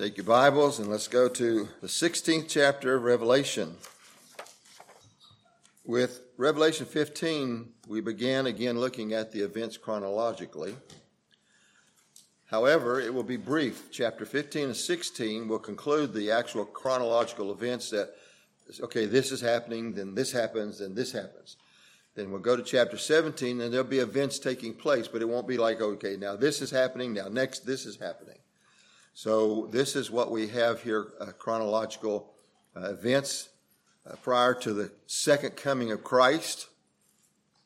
Take your Bibles and let's go to the 16th chapter of Revelation. With Revelation 15, we began again looking at the events chronologically. However, it will be brief. Chapter 15 and 16 will conclude the actual chronological events that, okay, this is happening, then this happens, then this happens. Then we'll go to chapter 17 and there'll be events taking place, but it won't be like, okay, now this is happening, now next this is happening. So this is what we have here uh, chronological uh, events uh, prior to the second coming of Christ.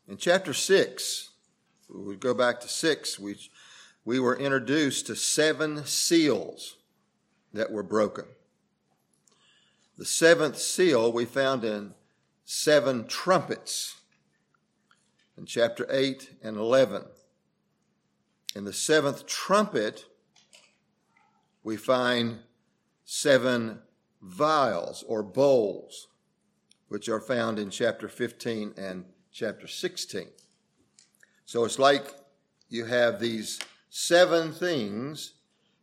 In chapter 6, we go back to 6, we, we were introduced to seven seals that were broken. The seventh seal we found in seven trumpets in chapter 8 and 11. In the seventh trumpet, we find seven vials or bowls, which are found in chapter 15 and chapter 16. So it's like you have these seven things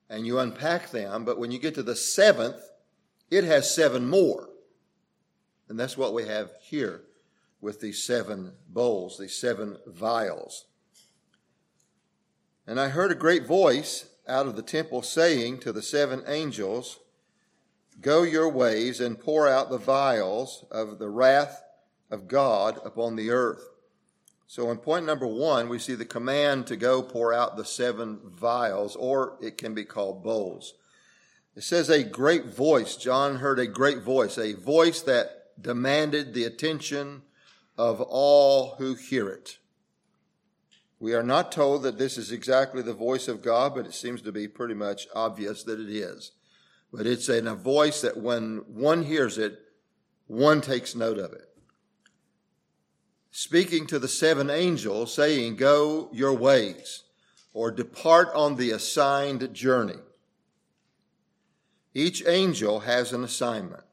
and you unpack them, but when you get to the seventh, it has seven more. And that's what we have here with these seven bowls, these seven vials. And I heard a great voice out of the temple, saying to the seven angels, Go your ways and pour out the vials of the wrath of God upon the earth. So, in point number one, we see the command to go pour out the seven vials, or it can be called bowls. It says a great voice. John heard a great voice, a voice that demanded the attention of all who hear it. We are not told that this is exactly the voice of God, but it seems to be pretty much obvious that it is. But it's in a voice that when one hears it, one takes note of it. Speaking to the seven angels, saying, Go your ways, or depart on the assigned journey. Each angel has an assignment,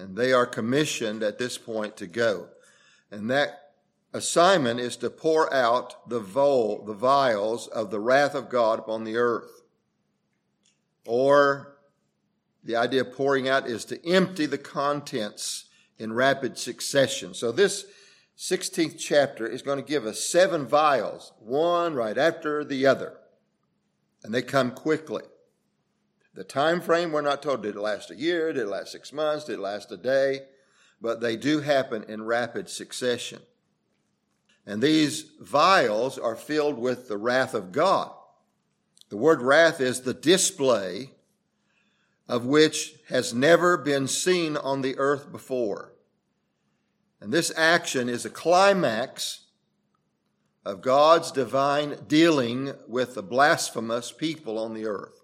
and they are commissioned at this point to go. And that assignment is to pour out the, vol, the vials of the wrath of God upon the earth. Or the idea of pouring out is to empty the contents in rapid succession. So this 16th chapter is going to give us seven vials, one right after the other. And they come quickly. The time frame, we're not told, did it last a year? Did it last six months? Did it last a day? But they do happen in rapid succession. And these vials are filled with the wrath of God. The word wrath is the display of which has never been seen on the earth before. And this action is a climax of God's divine dealing with the blasphemous people on the earth.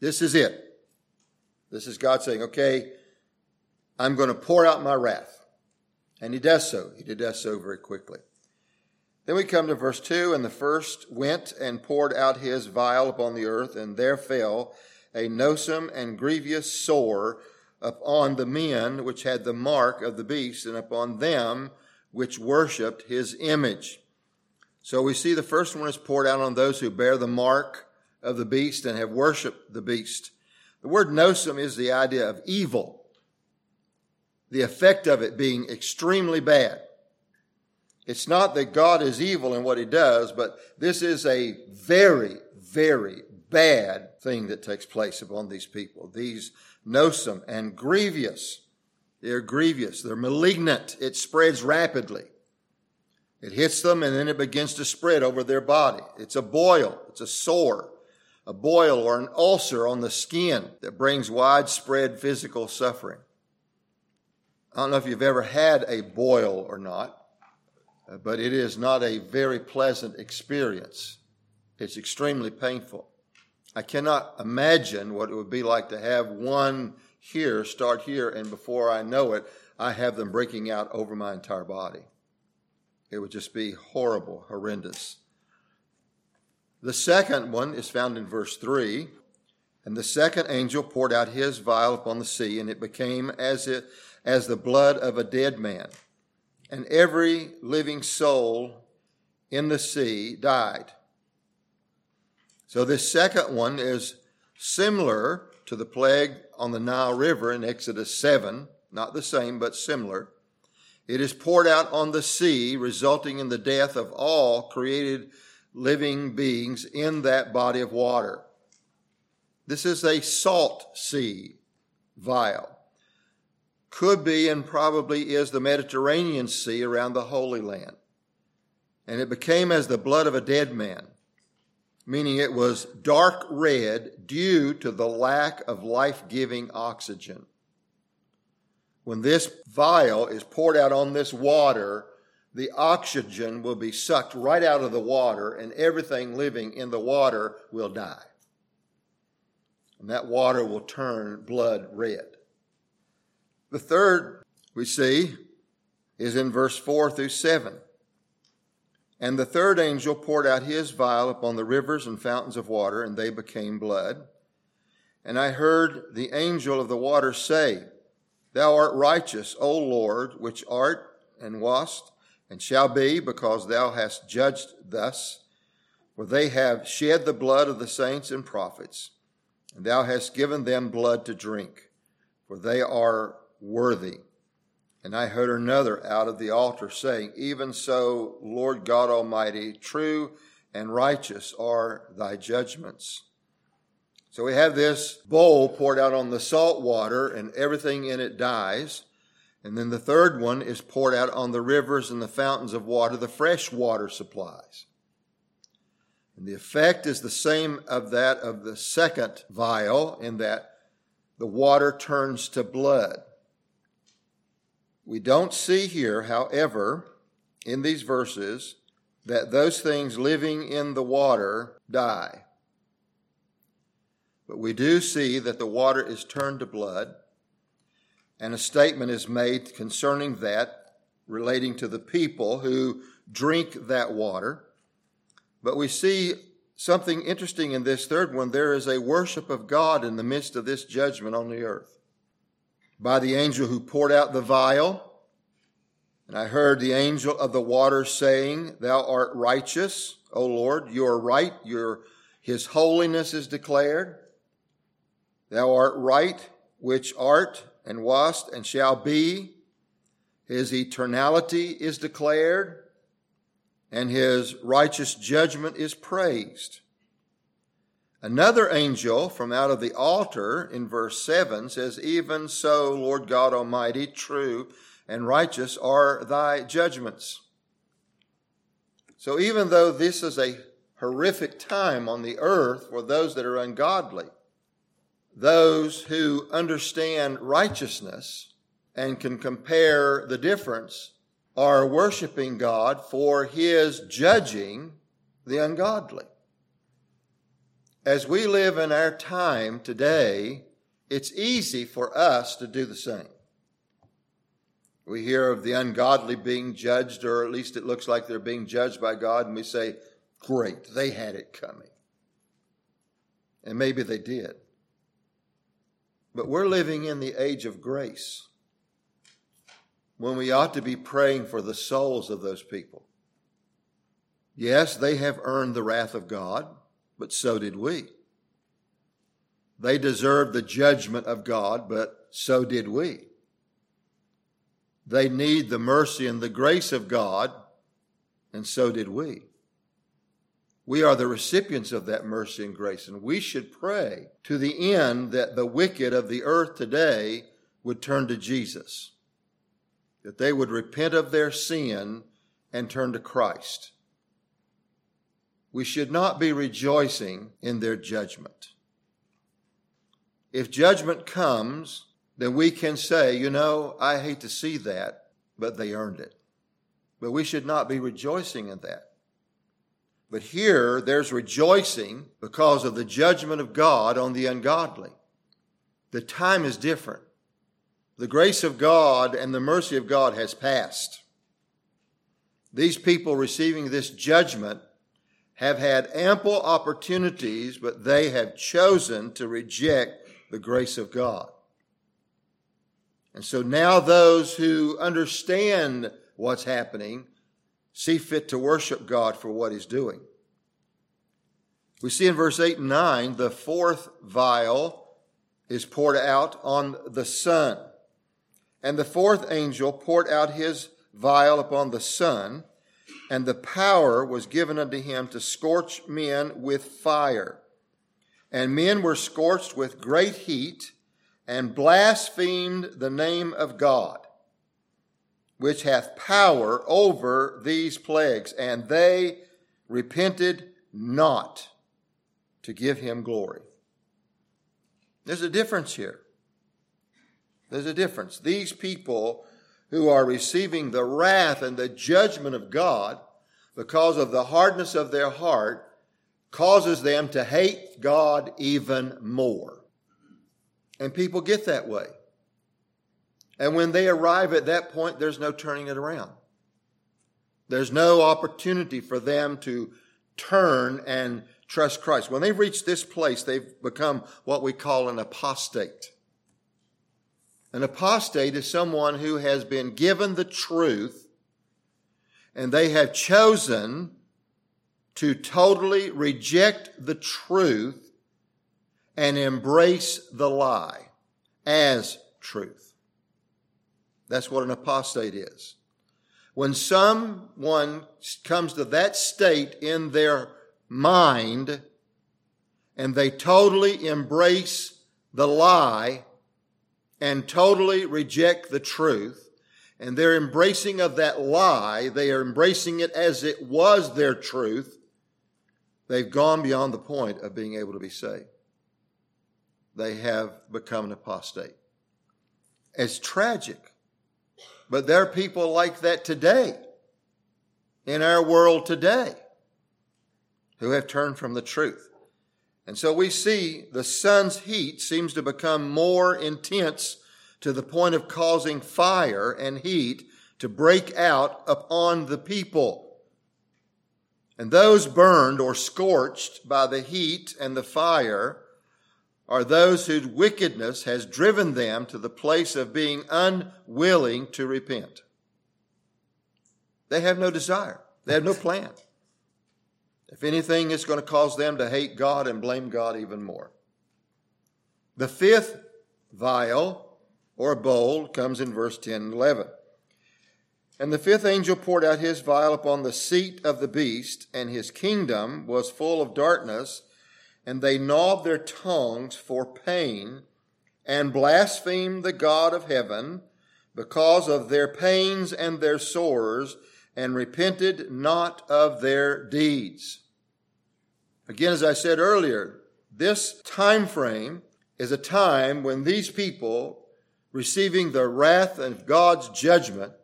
This is it. This is God saying, okay, I'm going to pour out my wrath. And he does so. He does so very quickly. Then we come to verse 2 And the first went and poured out his vial upon the earth, and there fell a noisome and grievous sore upon the men which had the mark of the beast, and upon them which worshipped his image. So we see the first one is poured out on those who bear the mark of the beast and have worshipped the beast. The word noisome is the idea of evil, the effect of it being extremely bad. It's not that God is evil in what he does, but this is a very, very bad thing that takes place upon these people. These noisome and grievous. They're grievous. They're malignant. It spreads rapidly. It hits them and then it begins to spread over their body. It's a boil. It's a sore, a boil or an ulcer on the skin that brings widespread physical suffering. I don't know if you've ever had a boil or not. Uh, but it is not a very pleasant experience. It's extremely painful. I cannot imagine what it would be like to have one here start here, and before I know it, I have them breaking out over my entire body. It would just be horrible, horrendous. The second one is found in verse 3. And the second angel poured out his vial upon the sea, and it became as it as the blood of a dead man and every living soul in the sea died. So this second one is similar to the plague on the Nile River in Exodus 7, not the same, but similar. It is poured out on the sea, resulting in the death of all created living beings in that body of water. This is a salt sea vial. Could be and probably is the Mediterranean Sea around the Holy Land. And it became as the blood of a dead man, meaning it was dark red due to the lack of life giving oxygen. When this vial is poured out on this water, the oxygen will be sucked right out of the water, and everything living in the water will die. And that water will turn blood red. The third we see is in verse 4 through 7. And the third angel poured out his vial upon the rivers and fountains of water, and they became blood. And I heard the angel of the water say, Thou art righteous, O Lord, which art and wast and shall be, because thou hast judged thus. For they have shed the blood of the saints and prophets, and thou hast given them blood to drink, for they are worthy. And I heard another out of the altar saying, Even so, Lord God Almighty, true and righteous are thy judgments. So we have this bowl poured out on the salt water, and everything in it dies. And then the third one is poured out on the rivers and the fountains of water, the fresh water supplies. And the effect is the same of that of the second vial in that the water turns to blood. We don't see here, however, in these verses, that those things living in the water die. But we do see that the water is turned to blood and a statement is made concerning that, relating to the people who drink that water. But we see something interesting in this third one. There is a worship of God in the midst of this judgment on the earth. By the angel who poured out the vial, and I heard the angel of the water saying, Thou art righteous, O Lord, you are right, your his holiness is declared. Thou art right, which art and wast and shall be. His eternality is declared, and his righteous judgment is praised. Another angel from out of the altar in verse 7 says, Even so, Lord God Almighty, true and righteous are thy judgments. So even though this is a horrific time on the earth for those that are ungodly, those who understand righteousness and can compare the difference are worshiping God for his judging the ungodly. As we live in our time today, it's easy for us to do the same. We hear of the ungodly being judged, or at least it looks like they're being judged by God, and we say, Great, they had it coming. And maybe they did. But we're living in the age of grace when we ought to be praying for the souls of those people. Yes, they have earned the wrath of God, but so did we. They deserve the judgment of God, but so did we. They need the mercy and the grace of God, and so did we. We are the recipients of that mercy and grace, and we should pray to the end that the wicked of the earth today would turn to Jesus, that they would repent of their sin and turn to Christ. We should not be rejoicing in their judgment. If judgment comes, then we can say, you know, I hate to see that, but they earned it. But we should not be rejoicing in that. But here there's rejoicing because of the judgment of God on the ungodly. The time is different. The grace of God and the mercy of God has passed. These people receiving this judgment have had ample opportunities, but they have chosen to reject the grace of God. And so now those who understand what's happening see fit to worship God for what he's doing. We see in verse 8 and 9, the fourth vial is poured out on the sun. And the fourth angel poured out his vial upon the sun, and the power was given unto him to scorch men with fire. And men were scorched with great heat, and blasphemed the name of God, which hath power over these plagues, and they repented not to give him glory. There's a difference here. There's a difference. These people who are receiving the wrath and the judgment of God because of the hardness of their heart causes them to hate God even more. And people get that way. And when they arrive at that point, there's no turning it around. There's no opportunity for them to turn and trust Christ. When they reach this place, they've become what we call an apostate. An apostate is someone who has been given the truth and they have chosen to totally reject the truth and embrace the lie as truth. That's what an apostate is. When someone comes to that state in their mind and they totally embrace the lie and totally reject the truth, and their embracing of that lie, they are embracing it as it was their truth, they've gone beyond the point of being able to be saved. They have become an apostate. It's tragic. But there are people like that today in our world today who have turned from the truth. And so we see the sun's heat seems to become more intense to the point of causing fire and heat to break out upon the people. And those burned or scorched by the heat and the fire are those whose wickedness has driven them to the place of being unwilling to repent. They have no desire. They have no plan. If anything, it's going to cause them to hate God and blame God even more. The fifth vial or bowl comes in verse 10 and 11. And the fifth angel poured out his vial upon the seat of the beast, and his kingdom was full of darkness, and they gnawed their tongues for pain, and blasphemed the God of heaven because of their pains and their sores, and repented not of their deeds. Again, as I said earlier, this time frame is a time when these people receiving the wrath of God's judgment,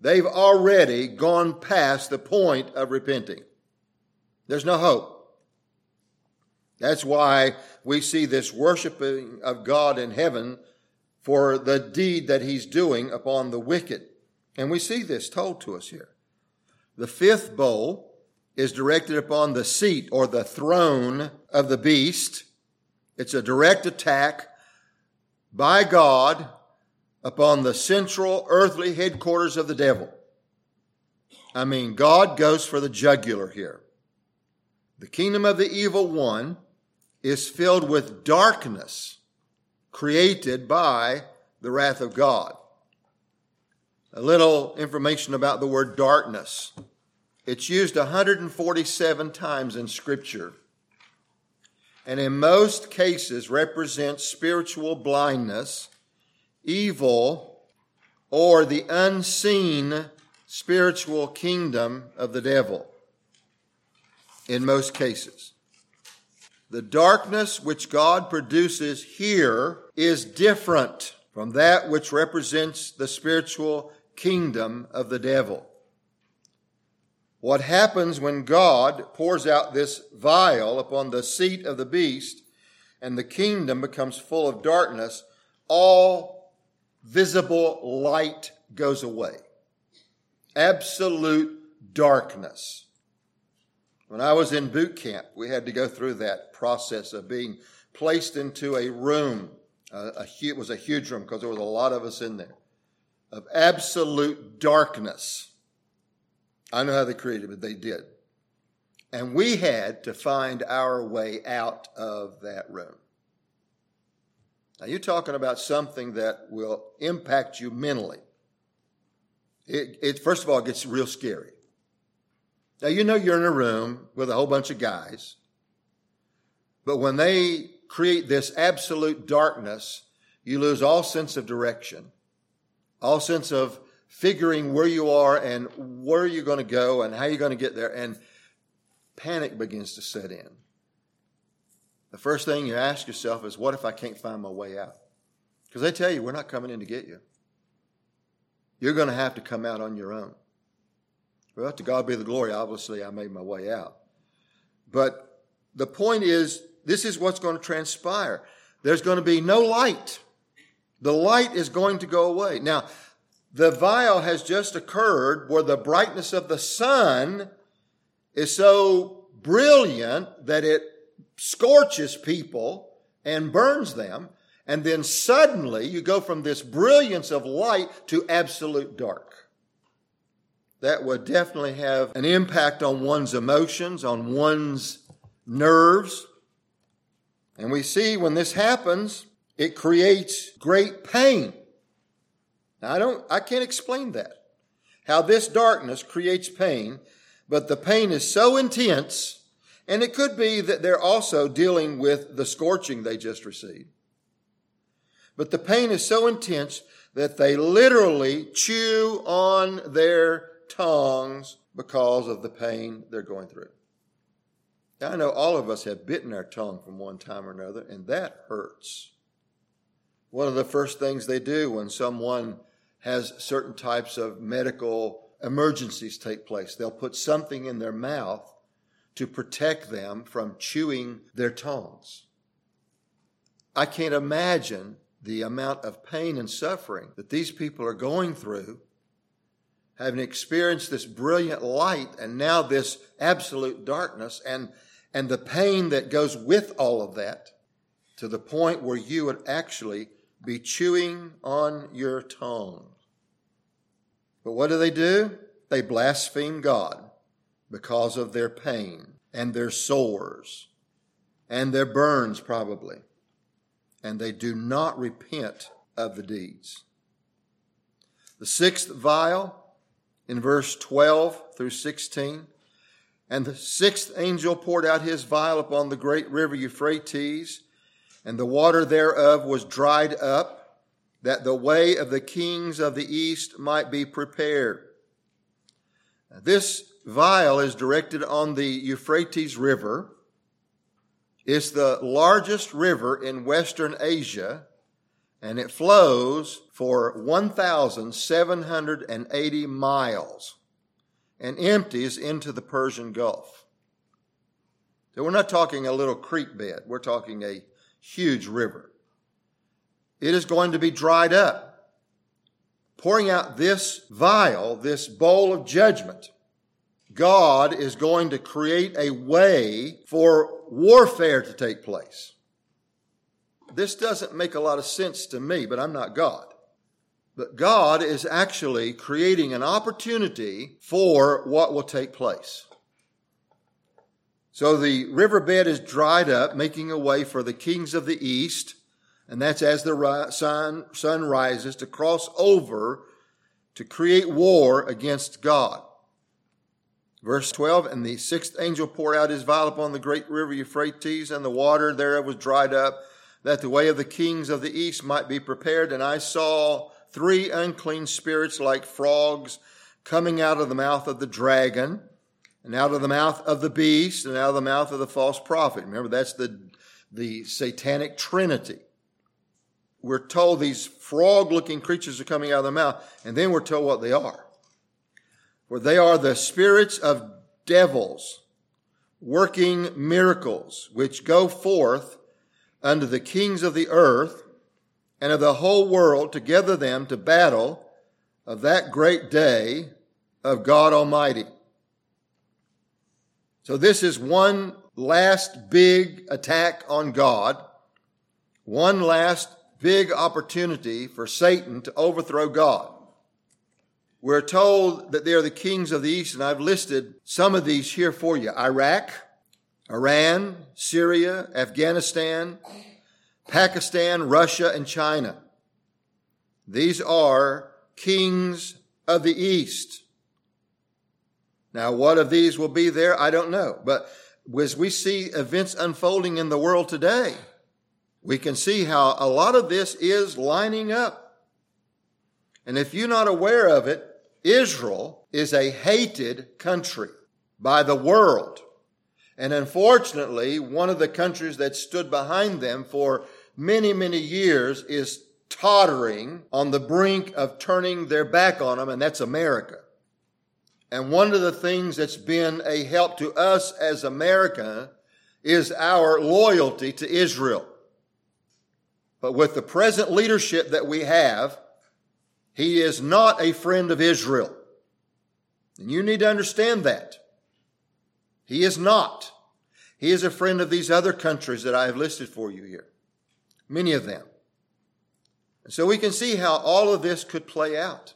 they've already gone past the point of repenting. There's no hope. That's why we see this worshiping of God in heaven for the deed that he's doing upon the wicked. And we see this told to us here. The fifth bowl is directed upon the seat or the throne of the beast. It's a direct attack by God upon the central earthly headquarters of the devil. I mean, God goes for the jugular here. The kingdom of the evil one is filled with darkness created by the wrath of God. A little information about the word darkness. It's used 147 times in Scripture, and in most cases represents spiritual blindness, evil, or the unseen spiritual kingdom of the devil. In most cases. The darkness which God produces here is different from that which represents the spiritual kingdom of the devil. What happens when God pours out this vial upon the seat of the beast and the kingdom becomes full of darkness, all visible light goes away. Absolute darkness. When I was in boot camp, we had to go through that process of being placed into a room. Uh, a, it was a huge room because there was a lot of us in there of absolute darkness. I know how they created it, but they did. And we had to find our way out of that room. Now, you're talking about something that will impact you mentally. It, it, first of all, gets real scary. Now, you know you're in a room with a whole bunch of guys, but when they create this absolute darkness, you lose all sense of direction, all sense of figuring where you are and where you're going to go and how you're going to get there, and panic begins to set in. The first thing you ask yourself is, What if I can't find my way out? Because they tell you, We're not coming in to get you. You're going to have to come out on your own. Well, to God be the glory. Obviously, I made my way out. But the point is, this is what's going to transpire. There's going to be no light. The light is going to go away. Now, the vial has just occurred where the brightness of the sun is so brilliant that it scorches people and burns them. And then suddenly you go from this brilliance of light to absolute dark. That would definitely have an impact on one's emotions, on one's nerves. And we see when this happens, it creates great pain. Now, I don't, I can't explain that. How this darkness creates pain, but the pain is so intense, and it could be that they're also dealing with the scorching they just received. But the pain is so intense that they literally chew on their tongues because of the pain they're going through. Now, I know all of us have bitten our tongue from one time or another, and that hurts. One of the first things they do when someone has certain types of medical emergencies take place, they'll put something in their mouth to protect them from chewing their tongues. I can't imagine the amount of pain and suffering that these people are going through, having experienced this brilliant light and now this absolute darkness and, and the pain that goes with all of that to the point where you would actually be chewing on your tongue. But what do they do? They blaspheme God because of their pain and their sores and their burns, probably and they do not repent of the deeds. The sixth vial in verse 12 through 16. And the sixth angel poured out his vial upon the great river Euphrates, and the water thereof was dried up, that the way of the kings of the east might be prepared. This vial is directed on the Euphrates River, it's the largest river in Western Asia, and it flows for 1,780 miles and empties into the Persian Gulf. So we're not talking a little creek bed, we're talking a huge river. It is going to be dried up, pouring out this vial, this bowl of judgment God is going to create a way for warfare to take place. This doesn't make a lot of sense to me, but I'm not God. But God is actually creating an opportunity for what will take place. So the riverbed is dried up, making a way for the kings of the east, and that's as the sun, sun rises to cross over to create war against God. Verse 12, and the sixth angel poured out his vial upon the great river Euphrates, and the water thereof was dried up, that the way of the kings of the east might be prepared. And I saw three unclean spirits like frogs coming out of the mouth of the dragon, and out of the mouth of the beast, and out of the mouth of the false prophet. Remember, that's the, the satanic trinity. We're told these frog looking creatures are coming out of the mouth, and then we're told what they are. For they are the spirits of devils working miracles, which go forth unto the kings of the earth and of the whole world to gather them to battle of that great day of God Almighty. So this is one last big attack on God, one last big opportunity for Satan to overthrow God. we're told that they are the kings of the east, and I've listed some of these here for you. Iraq, Iran, Syria, Afghanistan, Pakistan, Russia, and China. These are kings of the east. Now, what of these will be there? I don't know. But as we see events unfolding in the world today, we can see how a lot of this is lining up. And if you're not aware of it, Israel is a hated country by the world. And unfortunately, one of the countries that stood behind them for many, many years is tottering on the brink of turning their back on them, and that's America. And one of the things that's been a help to us as America is our loyalty to Israel. But with the present leadership that we have, he is not a friend of Israel. And you need to understand that. He is not. He is a friend of these other countries that I have listed for you here. Many of them. And so we can see how all of this could play out.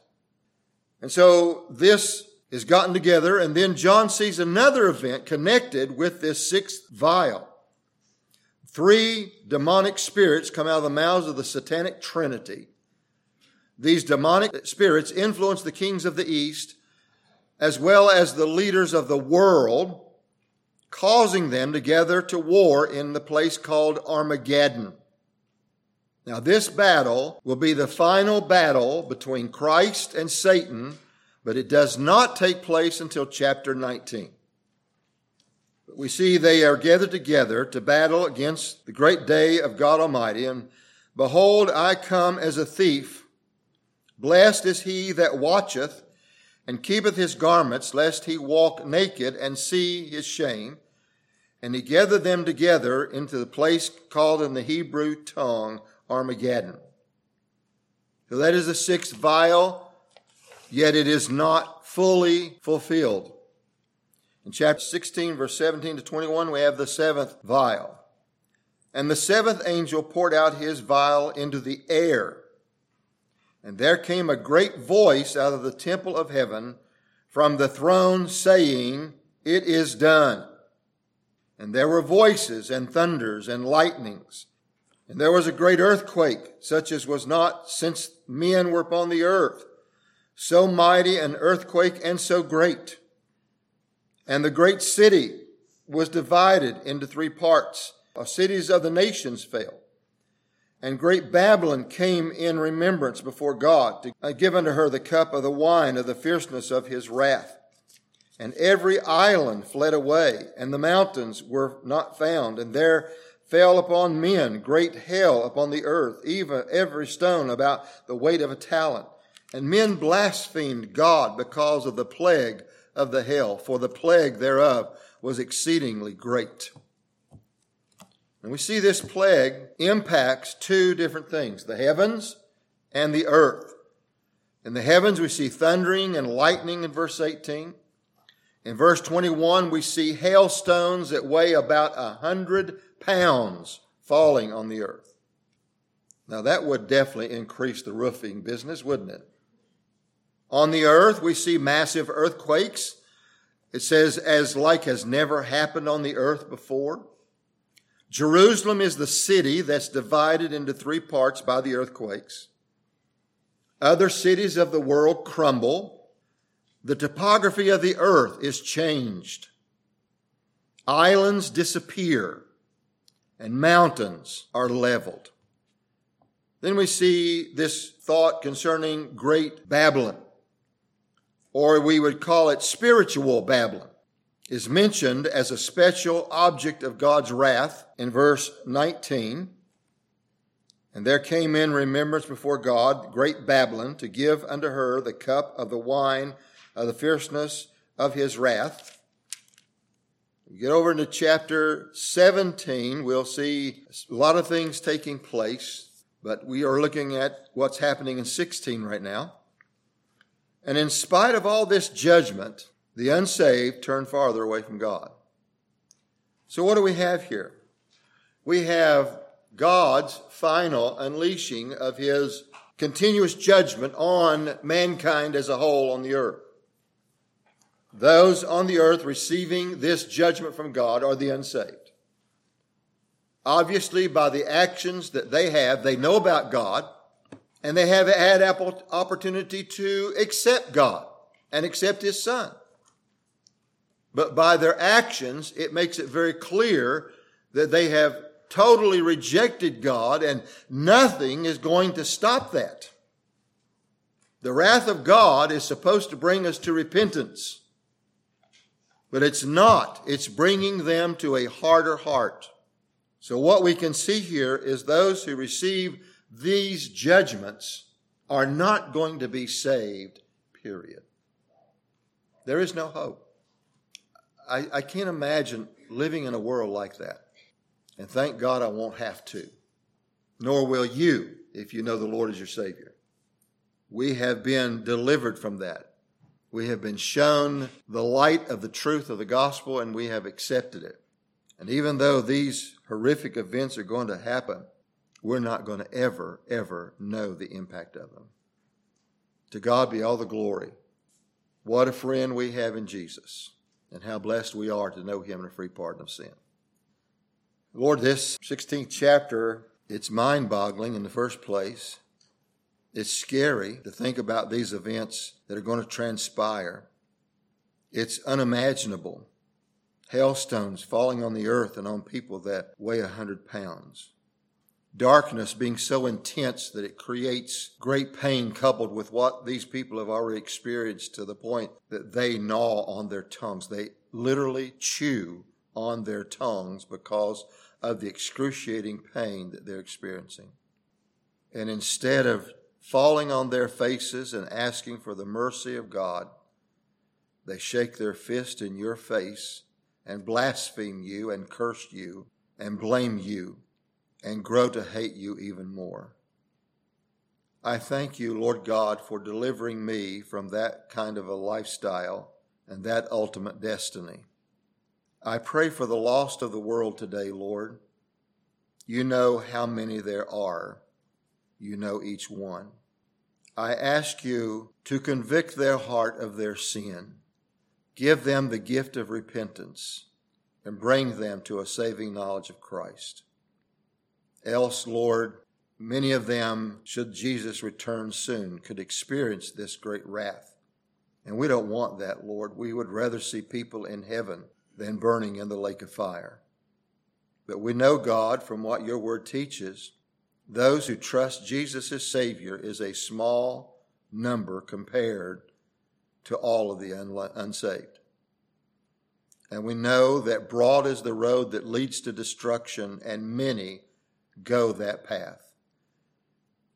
And so this is gotten together, and then John sees another event connected with this sixth vial. Three demonic spirits come out of the mouths of the satanic trinity. These demonic spirits influence the kings of the east as well as the leaders of the world, causing them to gather to war in the place called Armageddon. Now, this battle will be the final battle between Christ and Satan, but it does not take place until chapter 19. But We see they are gathered together to battle against the great day of God Almighty. And behold, I come as a thief. Blessed is he that watcheth and keepeth his garments, lest he walk naked and see his shame. And he gathered them together into the place called in the Hebrew tongue Armageddon. So that is the sixth vial, yet it is not fully fulfilled. In chapter 16, verse 17 to 21, we have the seventh vial. And the seventh angel poured out his vial into the air. And there came a great voice out of the temple of heaven from the throne saying, It is done. And there were voices and thunders and lightnings and there was a great earthquake, such as was not since men were upon the earth. So mighty an earthquake and so great. And the great city was divided into three parts. The cities of the nations fell. And great Babylon came in remembrance before God to uh, give unto her the cup of the wine of the fierceness of his wrath. And every island fled away, and the mountains were not found, and there fell upon men, great hail upon the earth, even every stone about the weight of a talent. And men blasphemed God because of the plague of the hail, for the plague thereof was exceedingly great. And we see this plague impacts two different things the heavens and the earth. In the heavens, we see thundering and lightning in verse 18. In verse 21, we see hailstones that weigh about a hundred pounds falling on the earth. Now, that would definitely increase the roofing business, wouldn't it? On the earth, we see massive earthquakes. It says, as like has never happened on the earth before. Jerusalem is the city that's divided into three parts by the earthquakes. Other cities of the world crumble. The topography of the earth is changed. Islands disappear and mountains are leveled. Then we see this thought concerning great Babylon, or we would call it spiritual Babylon, is mentioned as a special object of God's wrath in verse 19. And there came in remembrance before God great Babylon to give unto her the cup of the wine of the fierceness of his wrath get over into chapter 17, we'll see a lot of things taking place, but we are looking at what's happening in 16 right now. And in spite of all this judgment, the unsaved turn farther away from God. So what do we have here? We have God's final unleashing of his continuous judgment on mankind as a whole on the earth. Those on the earth receiving this judgment from God are the unsaved. Obviously, by the actions that they have, they know about God and they have had opportunity to accept God and accept His Son. But by their actions, it makes it very clear that they have totally rejected God and nothing is going to stop that. The wrath of God is supposed to bring us to repentance. But it's not. It's bringing them to a harder heart. So what we can see here is those who receive these judgments are not going to be saved, period. There is no hope. I, I can't imagine living in a world like that. And thank God I won't have to. Nor will you if you know the Lord is your Savior. We have been delivered from that. We have been shown the light of the truth of the gospel and we have accepted it. And even though these horrific events are going to happen, we're not going to ever, ever know the impact of them. To God be all the glory. What a friend we have in Jesus, and how blessed we are to know him and a free pardon of sin. Lord, this 16th chapter, it's mind boggling in the first place. It's scary to think about these events that are going to transpire. It's unimaginable. Hailstones falling on the earth and on people that weigh a hundred pounds darkness being so intense that it creates great pain coupled with what these people have already experienced to the point that they gnaw on their tongues. They literally chew on their tongues because of the excruciating pain that they're experiencing. And instead of falling on their faces and asking for the mercy of God, they shake their fist in your face and blaspheme you and curse you and blame you and grow to hate you even more. I thank you, Lord God, for delivering me from that kind of a lifestyle and that ultimate destiny. I pray for the lost of the world today, Lord. You know how many there are. You know each one. I ask you to convict their heart of their sin. Give them the gift of repentance and bring them to a saving knowledge of Christ. Else, Lord, many of them, should Jesus return soon, could experience this great wrath. And we don't want that, Lord. We would rather see people in heaven than burning in the lake of fire. But we know, God, from what your word teaches, those who trust Jesus as Savior is a small number compared to all of the unsaved. And we know that broad is the road that leads to destruction, and many go that path.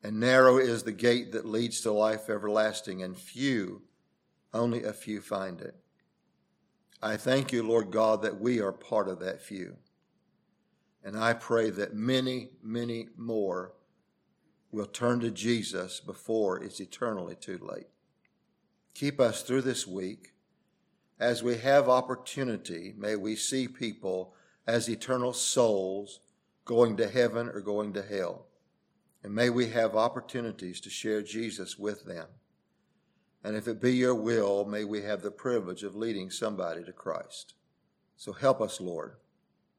And narrow is the gate that leads to life everlasting, and few, only a few find it. I thank you, Lord God, that we are part of that few. And I pray that many, many more will turn to Jesus before it's eternally too late. Keep us through this week. As we have opportunity, may we see people as eternal souls going to heaven or going to hell. And may we have opportunities to share Jesus with them. And if it be your will, may we have the privilege of leading somebody to Christ. So help us, Lord.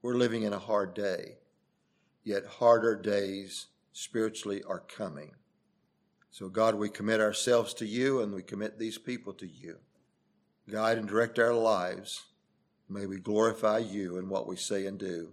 We're living in a hard day, yet harder days spiritually are coming. So, God, we commit ourselves to you and we commit these people to you. Guide and direct our lives. May we glorify you in what we say and do.